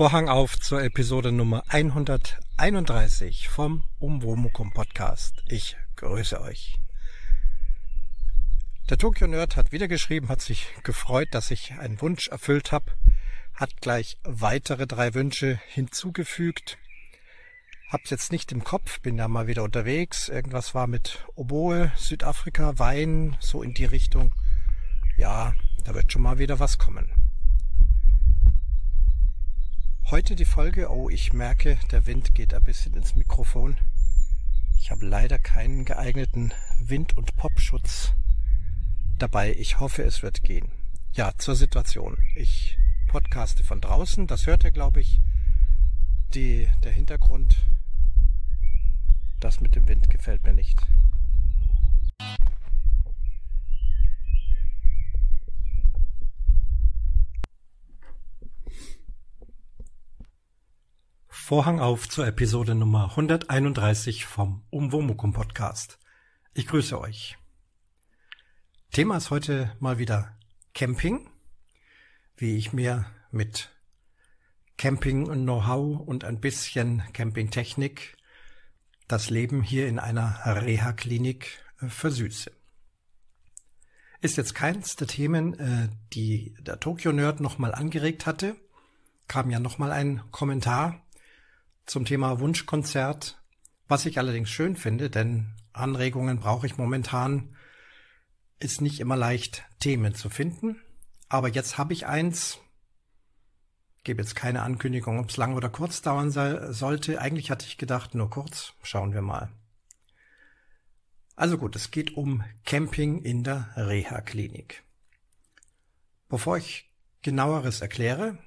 Vorhang auf zur Episode Nummer 131 vom Umwomukum Podcast. Ich grüße euch. Der Tokyo Nerd hat wieder geschrieben, hat sich gefreut, dass ich einen Wunsch erfüllt habe, hat gleich weitere drei Wünsche hinzugefügt. Hab's jetzt nicht im Kopf, bin da mal wieder unterwegs. Irgendwas war mit Oboe, Südafrika, Wein, so in die Richtung. Ja, da wird schon mal wieder was kommen. Heute die Folge, oh, ich merke, der Wind geht ein bisschen ins Mikrofon. Ich habe leider keinen geeigneten Wind- und Popschutz dabei. Ich hoffe, es wird gehen. Ja, zur Situation. Ich podcaste von draußen, das hört ihr, glaube ich. Die, der Hintergrund, das mit dem Wind gefällt mir nicht. Vorhang auf zur Episode Nummer 131 vom Umwomukum Podcast. Ich grüße euch. Thema ist heute mal wieder Camping, wie ich mir mit Camping-Know-how und ein bisschen Campingtechnik das Leben hier in einer Reha-Klinik äh, versüße. Ist jetzt keins der Themen, äh, die der Tokyo-Nerd nochmal angeregt hatte. Kam ja nochmal ein Kommentar zum Thema Wunschkonzert, was ich allerdings schön finde, denn Anregungen brauche ich momentan. Ist nicht immer leicht, Themen zu finden. Aber jetzt habe ich eins. Gebe jetzt keine Ankündigung, ob es lang oder kurz dauern sollte. Eigentlich hatte ich gedacht, nur kurz. Schauen wir mal. Also gut, es geht um Camping in der Reha-Klinik. Bevor ich genaueres erkläre,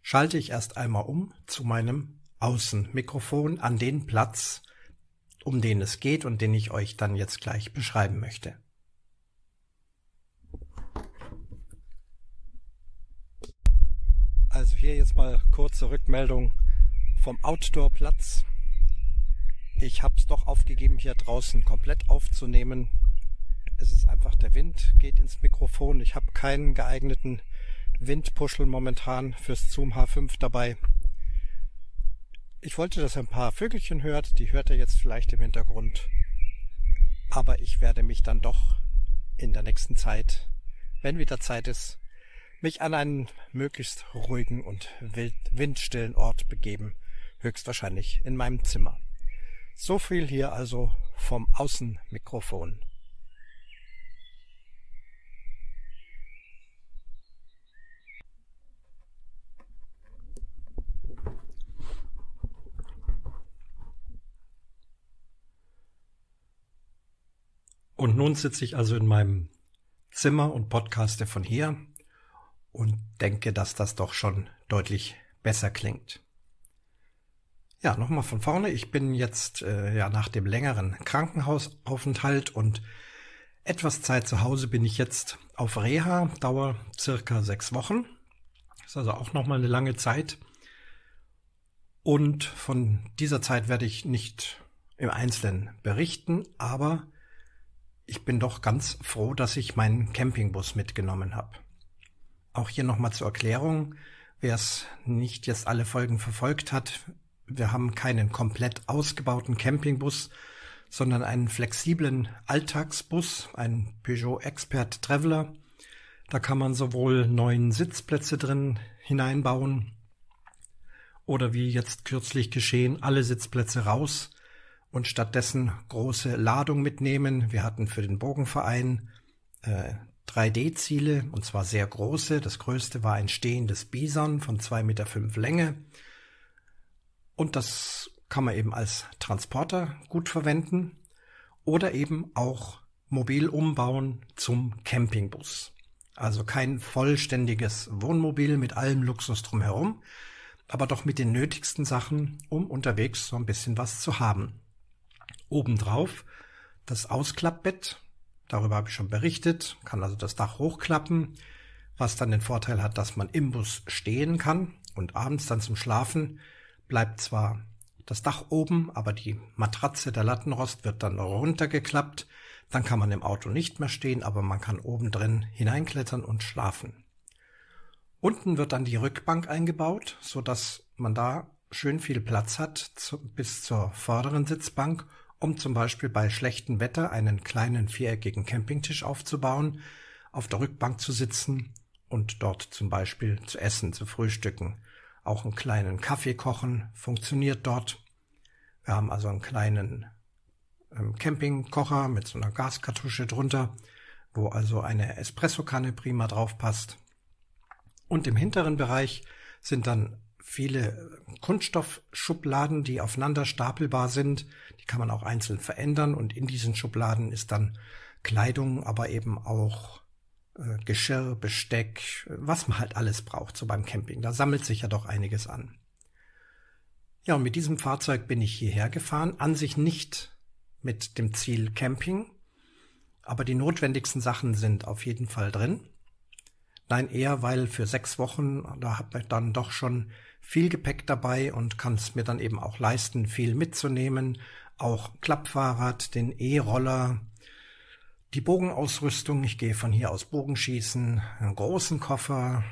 schalte ich erst einmal um zu meinem Außenmikrofon an den Platz, um den es geht und den ich euch dann jetzt gleich beschreiben möchte. Also hier jetzt mal kurze Rückmeldung vom Outdoor-Platz. Ich habe es doch aufgegeben, hier draußen komplett aufzunehmen. Es ist einfach der Wind geht ins Mikrofon. Ich habe keinen geeigneten Windpuschel momentan fürs Zoom H5 dabei. Ich wollte, dass ihr ein paar Vögelchen hört, die hört ihr jetzt vielleicht im Hintergrund. Aber ich werde mich dann doch in der nächsten Zeit, wenn wieder Zeit ist, mich an einen möglichst ruhigen und windstillen Ort begeben, höchstwahrscheinlich in meinem Zimmer. So viel hier also vom Außenmikrofon. Und nun sitze ich also in meinem Zimmer und podcaste von hier und denke, dass das doch schon deutlich besser klingt. Ja, nochmal von vorne. Ich bin jetzt äh, ja nach dem längeren Krankenhausaufenthalt und etwas Zeit zu Hause bin ich jetzt auf Reha, Dauer circa sechs Wochen. ist also auch nochmal eine lange Zeit. Und von dieser Zeit werde ich nicht im Einzelnen berichten, aber ich bin doch ganz froh, dass ich meinen Campingbus mitgenommen habe. Auch hier nochmal zur Erklärung, wer es nicht jetzt alle Folgen verfolgt hat, wir haben keinen komplett ausgebauten Campingbus, sondern einen flexiblen Alltagsbus, einen Peugeot Expert Traveler. Da kann man sowohl neun Sitzplätze drin hineinbauen oder wie jetzt kürzlich geschehen, alle Sitzplätze raus und stattdessen große Ladung mitnehmen. Wir hatten für den Bogenverein äh, 3D-Ziele und zwar sehr große. Das größte war ein stehendes Bison von 2,5 Meter Länge. Und das kann man eben als Transporter gut verwenden oder eben auch mobil umbauen zum Campingbus. Also kein vollständiges Wohnmobil mit allem Luxus drumherum, aber doch mit den nötigsten Sachen, um unterwegs so ein bisschen was zu haben. Obendrauf das Ausklappbett, darüber habe ich schon berichtet, kann also das Dach hochklappen, was dann den Vorteil hat, dass man im Bus stehen kann und abends dann zum Schlafen bleibt zwar das Dach oben, aber die Matratze, der Lattenrost wird dann runtergeklappt, dann kann man im Auto nicht mehr stehen, aber man kann oben drin hineinklettern und schlafen. Unten wird dann die Rückbank eingebaut, so dass man da schön viel Platz hat bis zur vorderen Sitzbank, um zum Beispiel bei schlechtem Wetter einen kleinen viereckigen Campingtisch aufzubauen, auf der Rückbank zu sitzen und dort zum Beispiel zu essen, zu frühstücken. Auch einen kleinen Kaffee kochen funktioniert dort. Wir haben also einen kleinen ähm, Campingkocher mit so einer Gaskartusche drunter, wo also eine Espressokanne prima drauf passt. Und im hinteren Bereich sind dann viele Kunststoffschubladen, die aufeinander stapelbar sind. Die kann man auch einzeln verändern und in diesen Schubladen ist dann Kleidung, aber eben auch äh, Geschirr, Besteck, was man halt alles braucht so beim Camping. Da sammelt sich ja doch einiges an. Ja, und mit diesem Fahrzeug bin ich hierher gefahren, an sich nicht mit dem Ziel Camping, aber die notwendigsten Sachen sind auf jeden Fall drin. Nein, eher, weil für sechs Wochen, da habe ich dann doch schon viel Gepäck dabei und kann es mir dann eben auch leisten, viel mitzunehmen. Auch Klappfahrrad, den E-Roller, die Bogenausrüstung. Ich gehe von hier aus Bogenschießen, einen großen Koffer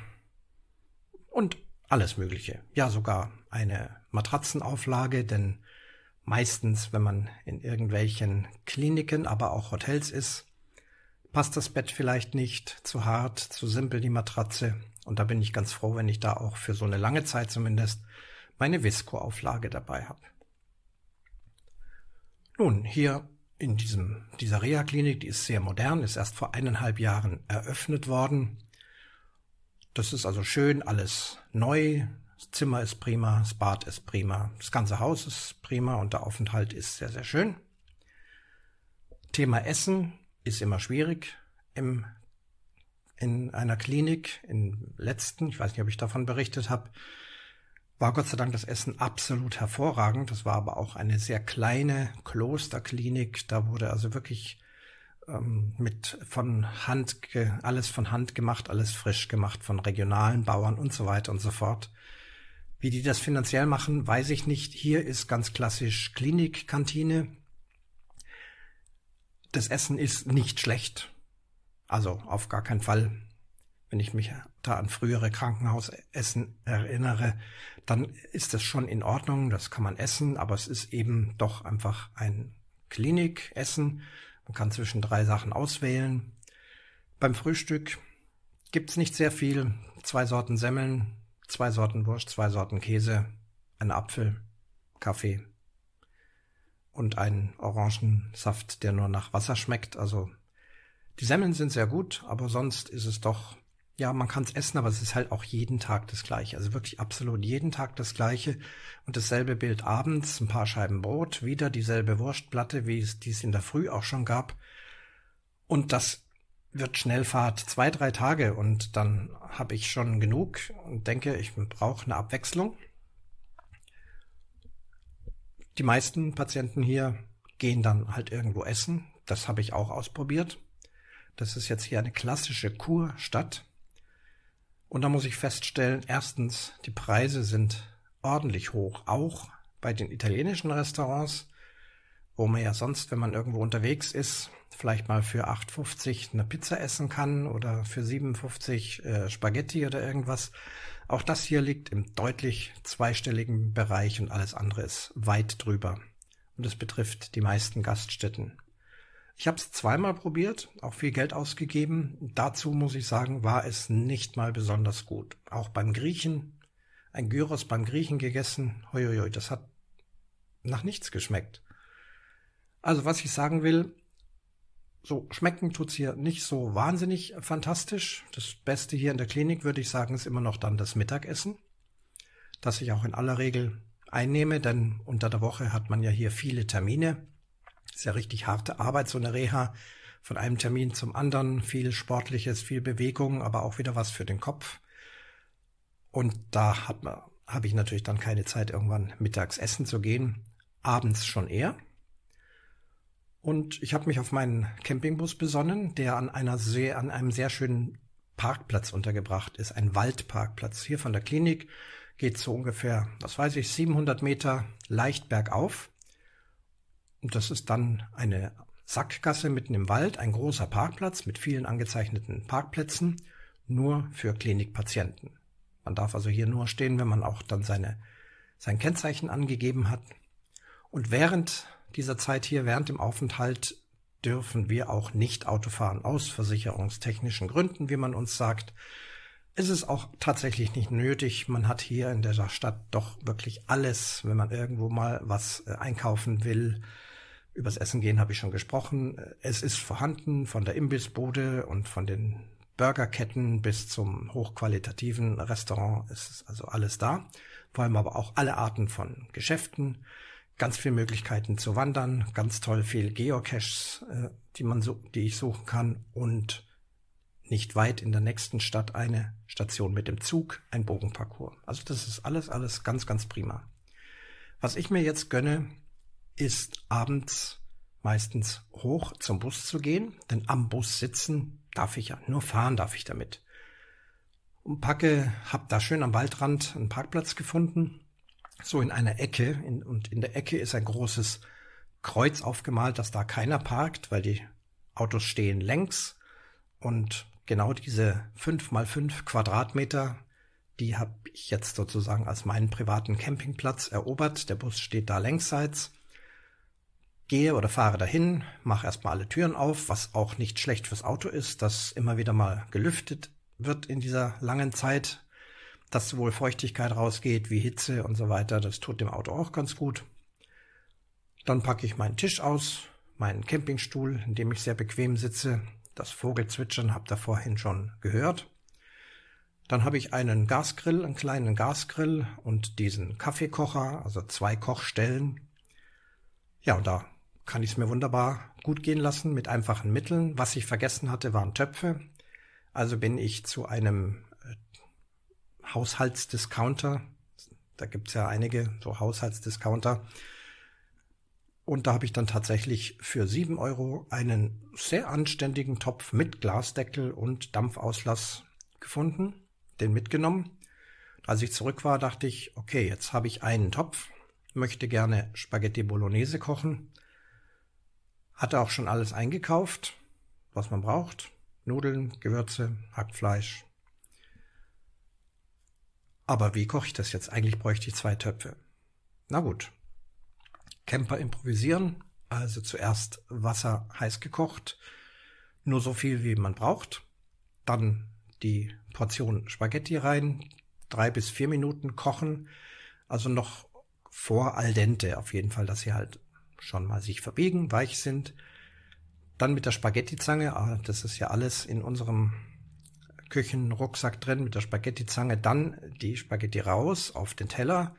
und alles Mögliche. Ja, sogar eine Matratzenauflage, denn meistens, wenn man in irgendwelchen Kliniken, aber auch Hotels ist, passt das Bett vielleicht nicht, zu hart, zu simpel die Matratze. Und da bin ich ganz froh, wenn ich da auch für so eine lange Zeit zumindest meine Visco-Auflage dabei habe. Nun, hier in diesem, dieser Reha-Klinik, die ist sehr modern, ist erst vor eineinhalb Jahren eröffnet worden. Das ist also schön, alles neu. Das Zimmer ist prima, das Bad ist prima, das ganze Haus ist prima und der Aufenthalt ist sehr, sehr schön. Thema Essen ist immer schwierig im, in einer Klinik. Im letzten, ich weiß nicht, ob ich davon berichtet habe, war Gott sei Dank das Essen absolut hervorragend. Das war aber auch eine sehr kleine Klosterklinik. Da wurde also wirklich ähm, mit von Hand alles von Hand gemacht, alles frisch gemacht von regionalen Bauern und so weiter und so fort. Wie die das finanziell machen, weiß ich nicht. Hier ist ganz klassisch Klinikkantine. Das Essen ist nicht schlecht. Also auf gar keinen Fall wenn ich mich da an frühere Krankenhausessen erinnere, dann ist das schon in Ordnung, das kann man essen, aber es ist eben doch einfach ein Klinikessen. Man kann zwischen drei Sachen auswählen. Beim Frühstück gibt's nicht sehr viel. Zwei Sorten Semmeln, zwei Sorten Wurst, zwei Sorten Käse, ein Apfel, Kaffee und ein Orangensaft, der nur nach Wasser schmeckt. Also die Semmeln sind sehr gut, aber sonst ist es doch ja, man kann es essen, aber es ist halt auch jeden Tag das Gleiche. Also wirklich absolut jeden Tag das Gleiche. Und dasselbe Bild abends, ein paar Scheiben Brot, wieder dieselbe Wurstplatte, wie es dies in der Früh auch schon gab. Und das wird Schnellfahrt zwei, drei Tage und dann habe ich schon genug und denke, ich brauche eine Abwechslung. Die meisten Patienten hier gehen dann halt irgendwo essen. Das habe ich auch ausprobiert. Das ist jetzt hier eine klassische Kurstadt. Und da muss ich feststellen, erstens, die Preise sind ordentlich hoch, auch bei den italienischen Restaurants, wo man ja sonst, wenn man irgendwo unterwegs ist, vielleicht mal für 8,50 eine Pizza essen kann oder für 57 äh, Spaghetti oder irgendwas. Auch das hier liegt im deutlich zweistelligen Bereich und alles andere ist weit drüber. Und es betrifft die meisten Gaststätten. Ich habe es zweimal probiert, auch viel Geld ausgegeben. Dazu muss ich sagen, war es nicht mal besonders gut. Auch beim Griechen, ein Gyros beim Griechen gegessen, hoi, das hat nach nichts geschmeckt. Also was ich sagen will, so schmecken tut's hier nicht so wahnsinnig fantastisch. Das Beste hier in der Klinik würde ich sagen, ist immer noch dann das Mittagessen, das ich auch in aller Regel einnehme, denn unter der Woche hat man ja hier viele Termine ist ja richtig harte Arbeit, so eine Reha. Von einem Termin zum anderen, viel Sportliches, viel Bewegung, aber auch wieder was für den Kopf. Und da hat man, habe ich natürlich dann keine Zeit, irgendwann mittags essen zu gehen. Abends schon eher. Und ich habe mich auf meinen Campingbus besonnen, der an einer sehr, an einem sehr schönen Parkplatz untergebracht ist, ein Waldparkplatz. Hier von der Klinik geht so ungefähr, was weiß ich, 700 Meter leicht bergauf. Und das ist dann eine Sackgasse mitten im Wald, ein großer Parkplatz mit vielen angezeichneten Parkplätzen, nur für Klinikpatienten. Man darf also hier nur stehen, wenn man auch dann seine, sein Kennzeichen angegeben hat. Und während dieser Zeit hier, während dem Aufenthalt, dürfen wir auch nicht Auto fahren aus versicherungstechnischen Gründen, wie man uns sagt. Es ist auch tatsächlich nicht nötig. Man hat hier in der Stadt doch wirklich alles, wenn man irgendwo mal was äh, einkaufen will. Übers Essen gehen habe ich schon gesprochen. Es ist vorhanden von der Imbissbude und von den Burgerketten bis zum hochqualitativen Restaurant. Es ist also alles da. Vor allem aber auch alle Arten von Geschäften ganz viele Möglichkeiten zu wandern, ganz toll viel Geocaches, äh, die man so, die ich suchen kann und nicht weit in der nächsten Stadt eine Station mit dem Zug, ein Bogenparcours. Also das ist alles, alles ganz, ganz prima. Was ich mir jetzt gönne, ist abends meistens hoch zum Bus zu gehen, denn am Bus sitzen darf ich ja, nur fahren darf ich damit. Und packe, hab da schön am Waldrand einen Parkplatz gefunden so in einer Ecke in, und in der Ecke ist ein großes Kreuz aufgemalt, dass da keiner parkt, weil die Autos stehen längs und genau diese fünf mal fünf Quadratmeter, die habe ich jetzt sozusagen als meinen privaten Campingplatz erobert. Der Bus steht da längsseits. Gehe oder fahre dahin, mache erstmal alle Türen auf, was auch nicht schlecht fürs Auto ist, dass immer wieder mal gelüftet wird in dieser langen Zeit, dass sowohl Feuchtigkeit rausgeht wie Hitze und so weiter. Das tut dem Auto auch ganz gut. Dann packe ich meinen Tisch aus, meinen Campingstuhl, in dem ich sehr bequem sitze. Das Vogelzwitschern habt ihr vorhin schon gehört. Dann habe ich einen Gasgrill, einen kleinen Gasgrill und diesen Kaffeekocher, also zwei Kochstellen. Ja, und da kann ich es mir wunderbar gut gehen lassen mit einfachen Mitteln. Was ich vergessen hatte, waren Töpfe. Also bin ich zu einem Haushaltsdiscounter. Da gibt's ja einige so Haushaltsdiscounter. Und da habe ich dann tatsächlich für sieben Euro einen sehr anständigen Topf mit Glasdeckel und Dampfauslass gefunden, den mitgenommen. Als ich zurück war, dachte ich, okay, jetzt habe ich einen Topf, möchte gerne Spaghetti Bolognese kochen. Hatte auch schon alles eingekauft, was man braucht. Nudeln, Gewürze, Hackfleisch, aber wie koche ich das jetzt? Eigentlich bräuchte ich zwei Töpfe. Na gut. Camper improvisieren. Also zuerst Wasser heiß gekocht. Nur so viel, wie man braucht. Dann die Portion Spaghetti rein. Drei bis vier Minuten kochen. Also noch vor al dente auf jeden Fall, dass sie halt schon mal sich verbiegen, weich sind. Dann mit der Spaghetti-Zange, ah, das ist ja alles in unserem Küchenrucksack drin mit der Spaghetti-Zange, dann die Spaghetti raus auf den Teller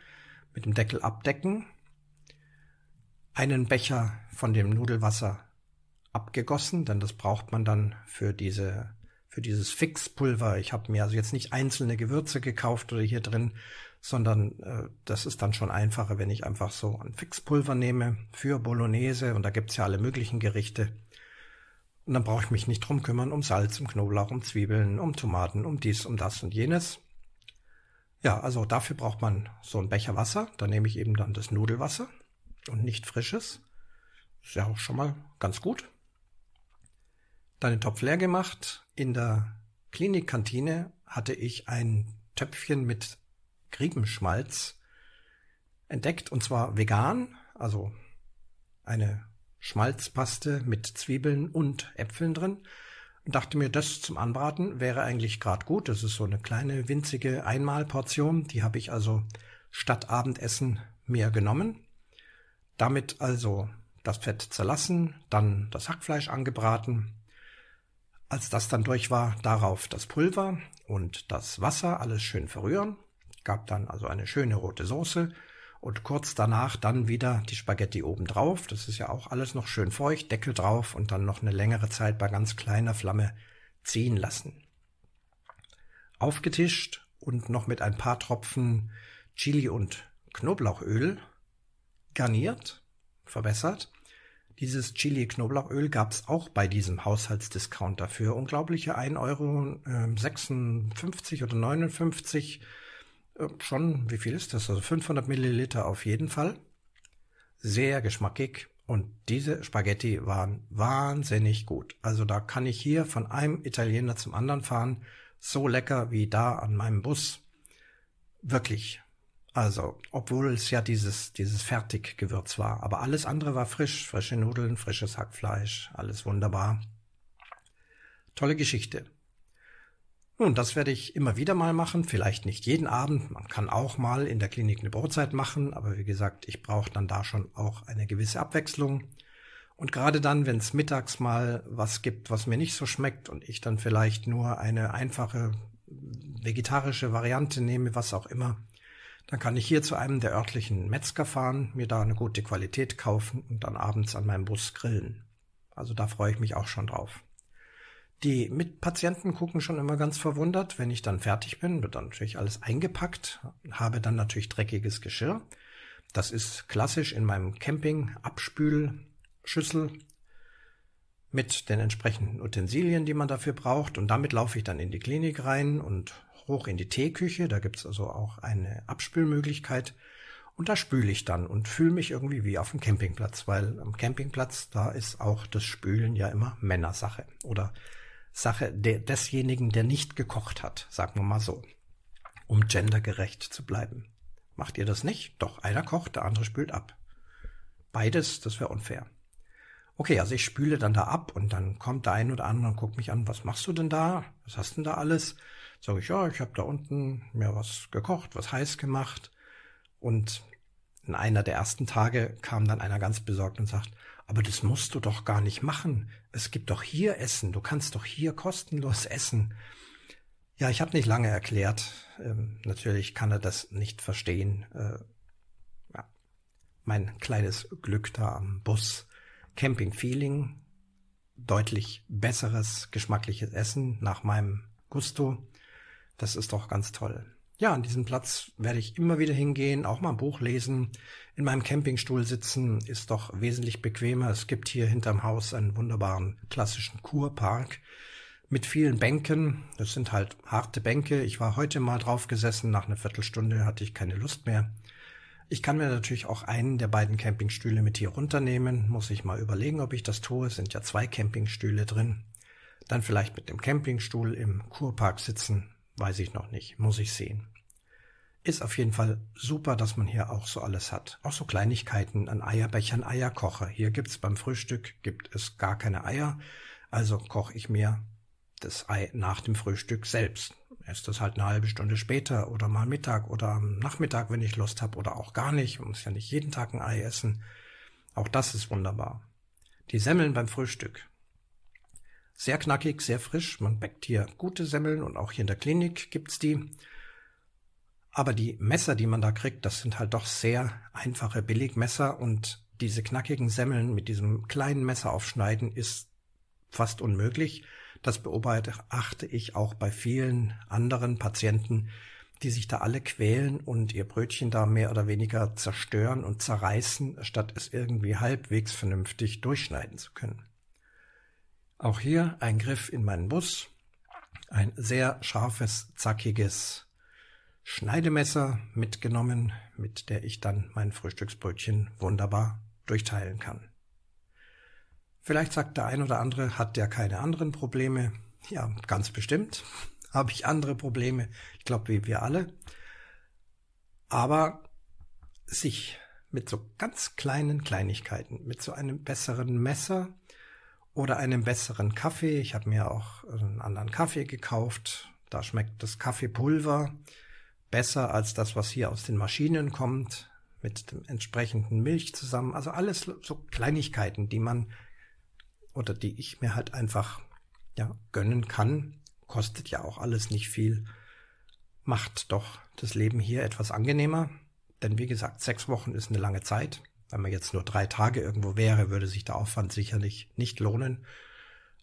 mit dem Deckel abdecken, einen Becher von dem Nudelwasser abgegossen, denn das braucht man dann für diese für dieses Fixpulver. Ich habe mir also jetzt nicht einzelne Gewürze gekauft oder hier drin, sondern äh, das ist dann schon einfacher, wenn ich einfach so ein Fixpulver nehme für Bolognese und da gibt's ja alle möglichen Gerichte. Und dann brauche ich mich nicht drum kümmern, um Salz, um Knoblauch, um Zwiebeln, um Tomaten, um dies, um das und jenes. Ja, also dafür braucht man so einen Becher Wasser. Da nehme ich eben dann das Nudelwasser und nicht frisches. Ist ja auch schon mal ganz gut. Dann den Topf leer gemacht. In der Klinikkantine hatte ich ein Töpfchen mit Griebenschmalz entdeckt und zwar vegan, also eine Schmalzpaste mit Zwiebeln und Äpfeln drin und dachte mir, das zum Anbraten wäre eigentlich gerade gut. Das ist so eine kleine winzige Einmalportion, die habe ich also statt Abendessen mir genommen. Damit also das Fett zerlassen, dann das Hackfleisch angebraten. Als das dann durch war, darauf das Pulver und das Wasser alles schön verrühren. Gab dann also eine schöne rote Soße und kurz danach dann wieder die Spaghetti oben drauf. Das ist ja auch alles noch schön feucht, Deckel drauf und dann noch eine längere Zeit bei ganz kleiner Flamme ziehen lassen. Aufgetischt und noch mit ein paar Tropfen Chili und Knoblauchöl garniert, verbessert. Dieses Chili-Knoblauchöl gab es auch bei diesem Haushaltsdiscounter für unglaubliche 1,56 Euro oder 59 äh, schon, wie viel ist das? Also 500 Milliliter auf jeden Fall. Sehr geschmackig. Und diese Spaghetti waren wahnsinnig gut. Also da kann ich hier von einem Italiener zum anderen fahren. So lecker wie da an meinem Bus. Wirklich. Also, obwohl es ja dieses, dieses Fertiggewürz war. Aber alles andere war frisch. Frische Nudeln, frisches Hackfleisch. Alles wunderbar. Tolle Geschichte. Nun, das werde ich immer wieder mal machen, vielleicht nicht jeden Abend. Man kann auch mal in der Klinik eine Brotzeit machen, aber wie gesagt, ich brauche dann da schon auch eine gewisse Abwechslung. Und gerade dann, wenn es mittags mal was gibt, was mir nicht so schmeckt und ich dann vielleicht nur eine einfache vegetarische Variante nehme, was auch immer, dann kann ich hier zu einem der örtlichen Metzger fahren, mir da eine gute Qualität kaufen und dann abends an meinem Bus grillen. Also da freue ich mich auch schon drauf. Die Mitpatienten gucken schon immer ganz verwundert, wenn ich dann fertig bin, wird dann natürlich alles eingepackt, habe dann natürlich dreckiges Geschirr. Das ist klassisch in meinem Camping-Abspülschüssel mit den entsprechenden Utensilien, die man dafür braucht. Und damit laufe ich dann in die Klinik rein und hoch in die Teeküche. Da gibt's also auch eine Abspülmöglichkeit. Und da spüle ich dann und fühle mich irgendwie wie auf dem Campingplatz, weil am Campingplatz, da ist auch das Spülen ja immer Männersache. Oder Sache der, desjenigen, der nicht gekocht hat, sagen wir mal so, um gendergerecht zu bleiben. Macht ihr das nicht? Doch, einer kocht, der andere spült ab. Beides, das wäre unfair. Okay, also ich spüle dann da ab und dann kommt der ein oder andere und guckt mich an, was machst du denn da? Was hast denn da alles? Sag ich, ja, ich habe da unten mir was gekocht, was heiß gemacht. Und in einer der ersten Tage kam dann einer ganz besorgt und sagt, aber das musst du doch gar nicht machen. Es gibt doch hier Essen. Du kannst doch hier kostenlos essen. Ja, ich habe nicht lange erklärt. Ähm, natürlich kann er das nicht verstehen. Äh, ja. Mein kleines Glück da am Bus. Camping Feeling. Deutlich besseres, geschmackliches Essen nach meinem Gusto. Das ist doch ganz toll ja, an diesem Platz werde ich immer wieder hingehen, auch mal ein Buch lesen. In meinem Campingstuhl sitzen ist doch wesentlich bequemer. Es gibt hier hinterm Haus einen wunderbaren klassischen Kurpark mit vielen Bänken. Das sind halt harte Bänke. Ich war heute mal drauf gesessen. Nach einer Viertelstunde hatte ich keine Lust mehr. Ich kann mir natürlich auch einen der beiden Campingstühle mit hier runternehmen. Muss ich mal überlegen, ob ich das tue. Es sind ja zwei Campingstühle drin. Dann vielleicht mit dem Campingstuhl im Kurpark sitzen. Weiß ich noch nicht. Muss ich sehen. Ist auf jeden Fall super, dass man hier auch so alles hat. Auch so Kleinigkeiten, an Eierbechern, Eierkocher. Hier gibt's beim Frühstück, gibt es gar keine Eier. Also koche ich mir das Ei nach dem Frühstück selbst. Ist das halt eine halbe Stunde später oder mal Mittag oder am Nachmittag, wenn ich Lust habe oder auch gar nicht. Man muss ja nicht jeden Tag ein Ei essen. Auch das ist wunderbar. Die Semmeln beim Frühstück. Sehr knackig, sehr frisch. Man bäckt hier gute Semmeln und auch hier in der Klinik gibt's die. Aber die Messer, die man da kriegt, das sind halt doch sehr einfache Billigmesser und diese knackigen Semmeln mit diesem kleinen Messer aufschneiden ist fast unmöglich. Das beobachte ich auch bei vielen anderen Patienten, die sich da alle quälen und ihr Brötchen da mehr oder weniger zerstören und zerreißen, statt es irgendwie halbwegs vernünftig durchschneiden zu können. Auch hier ein Griff in meinen Bus, ein sehr scharfes, zackiges Schneidemesser mitgenommen, mit der ich dann mein Frühstücksbrötchen wunderbar durchteilen kann. Vielleicht sagt der ein oder andere, hat der keine anderen Probleme. Ja, ganz bestimmt habe ich andere Probleme. Ich glaube, wie wir alle. Aber sich mit so ganz kleinen Kleinigkeiten, mit so einem besseren Messer oder einem besseren Kaffee. Ich habe mir auch einen anderen Kaffee gekauft. Da schmeckt das Kaffeepulver besser als das, was hier aus den Maschinen kommt, mit dem entsprechenden Milch zusammen. Also alles so Kleinigkeiten, die man oder die ich mir halt einfach ja gönnen kann. Kostet ja auch alles nicht viel. Macht doch das Leben hier etwas angenehmer. Denn wie gesagt, sechs Wochen ist eine lange Zeit. Wenn man jetzt nur drei Tage irgendwo wäre, würde sich der Aufwand sicherlich nicht lohnen.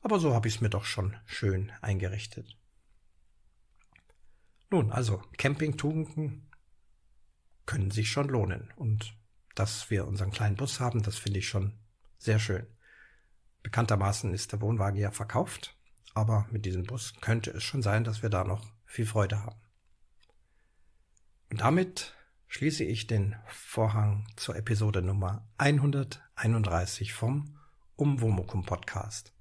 Aber so habe ich es mir doch schon schön eingerichtet. Nun, also Campingtugenden können sich schon lohnen. Und dass wir unseren kleinen Bus haben, das finde ich schon sehr schön. Bekanntermaßen ist der Wohnwagen ja verkauft, aber mit diesem Bus könnte es schon sein, dass wir da noch viel Freude haben. Und damit schließe ich den Vorhang zur Episode Nummer 131 vom Umwomukum Podcast.